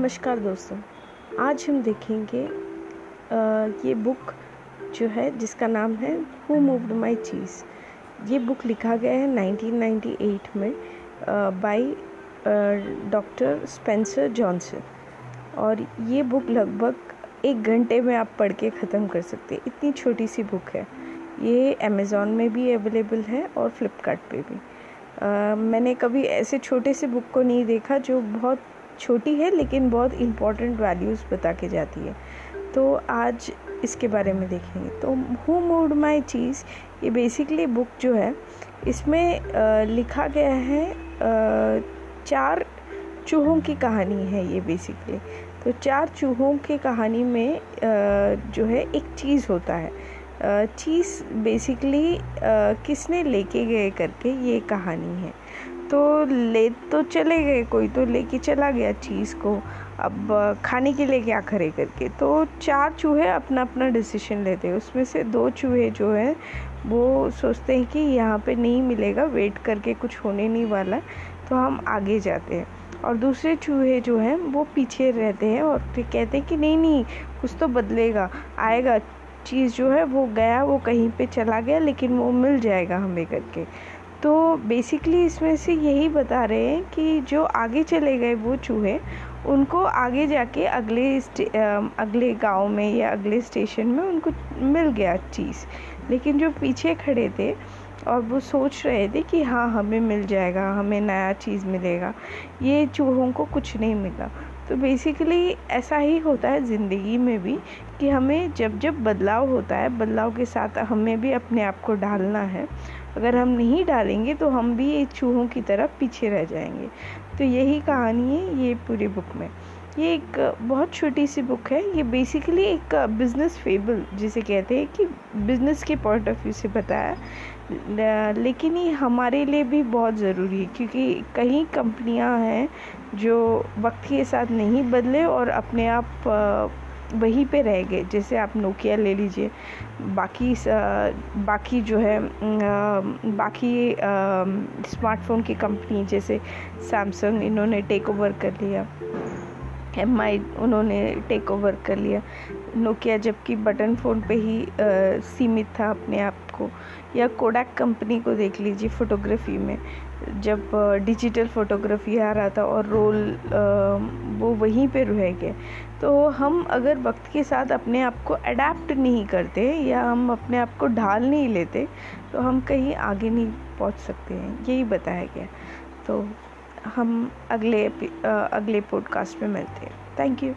नमस्कार दोस्तों। आज हम देखेंगे आ, ये बुक जो है जिसका नाम है हु मूव्ड माई चीज़ ये बुक लिखा गया है 1998 में बाय डॉक्टर स्पेंसर जॉनसन और ये बुक लगभग एक घंटे में आप पढ़ के ख़त्म कर सकते हैं। इतनी छोटी सी बुक है। ये अमेज़ोन में भी अवेलेबल है और फ्लिपकार्ट पे भी। आ, मैंने कभी ऐसे छोटे से बुक को नहीं देखा जो बहुत छोटी है, लेकिन बहुत इंपॉर्टेंट वैल्यूज़ बता के जाती है। तो आज इसके बारे में देखेंगे। तो हु मूड माई चीज़ ये बेसिकली बुक जो है, इसमें लिखा गया है चार चूहों की कहानी है ये बेसिकली तो चार चूहों की कहानी में जो है, एक चीज़ होता है। चीज़ बेसिकली किसने लेके गए करके ये कहानी है। तो ले तो चले गए, कोई तो लेके चला गया चीज़ को। अब खाने के लिए क्या करे करके? तो चार चूहे अपना अपना डिसीज़न लेते हैं। उसमें से दो चूहे जो है, वो सोचते हैं कि यहाँ पे नहीं मिलेगा वेट करके कुछ होने नहीं वाला तो हम आगे जाते हैं। और दूसरे चूहे जो हैं, वो पीछे रहते हैं और फिर कहते हैं कि नहीं नहीं, कुछ तो बदलेगा। आएगा, चीज़ जो है वो गया, वो कहीं पे चला गया, लेकिन वो मिल जाएगा हमें करके। तो बेसिकली इसमें से यही बता रहे हैं कि जो आगे चले गए वो चूहे, उनको आगे जाके अगले अगले गाँव में या अगले स्टेशन में उनको मिल गया चीज़। लेकिन जो पीछे खड़े थे और वो सोच रहे थे कि हाँ हमें मिल जाएगा, हमें नया चीज़ मिलेगा। ये चूहों को कुछ नहीं मिला। तो बेसिकली ऐसा ही होता है ज़िंदगी में भी कि हमें जब जब बदलाव होता है, बदलाव के साथ हमें भी अपने आप को डालना है। अगर हम नहीं डालेंगे तो हम भी चूहों की तरह पीछे रह जाएँगे। तो यही कहानी है ये पूरी बुक में। ये एक बहुत छोटी सी बुक है। ये बेसिकली एक बिज़नेस फेबल जिसे कहते हैं कि बिज़नेस के पॉइंट ऑफ़ व्यू से बताया। लेकिन ये हमारे लिए भी बहुत ज़रूरी है क्योंकि कई कंपनियाँ हैं जो वक्त के साथ नहीं बदले और अपने आप वहीं पे रह गए। जैसे आप नोकिया ले लीजिए। बाकी बाकी जो है बाकी स्मार्टफ़ोन की कंपनी जैसे सैमसंग इन्होंने टेक ओवर कर लिया। एम आई उन्होंने टेक ओवर कर लिया। नोकिया जबकि बटन फ़ोन पे ही आ, सीमित था अपने आप को। या कोडैक कंपनी को देख लीजिए फ़ोटोग्राफी में। जब डिजिटल फ़ोटोग्राफी आ रहा था और रोल वो वहीं पे रह गए। तो हम अगर वक्त के साथ अपने आप को अडेप्ट नहीं करते या हम अपने आप को ढाल नहीं लेते तो हम कहीं आगे नहीं पहुँच सकते हैं। यही बताया गया। तो हम अगले अगले पॉडकास्ट में मिलते हैं। Thank you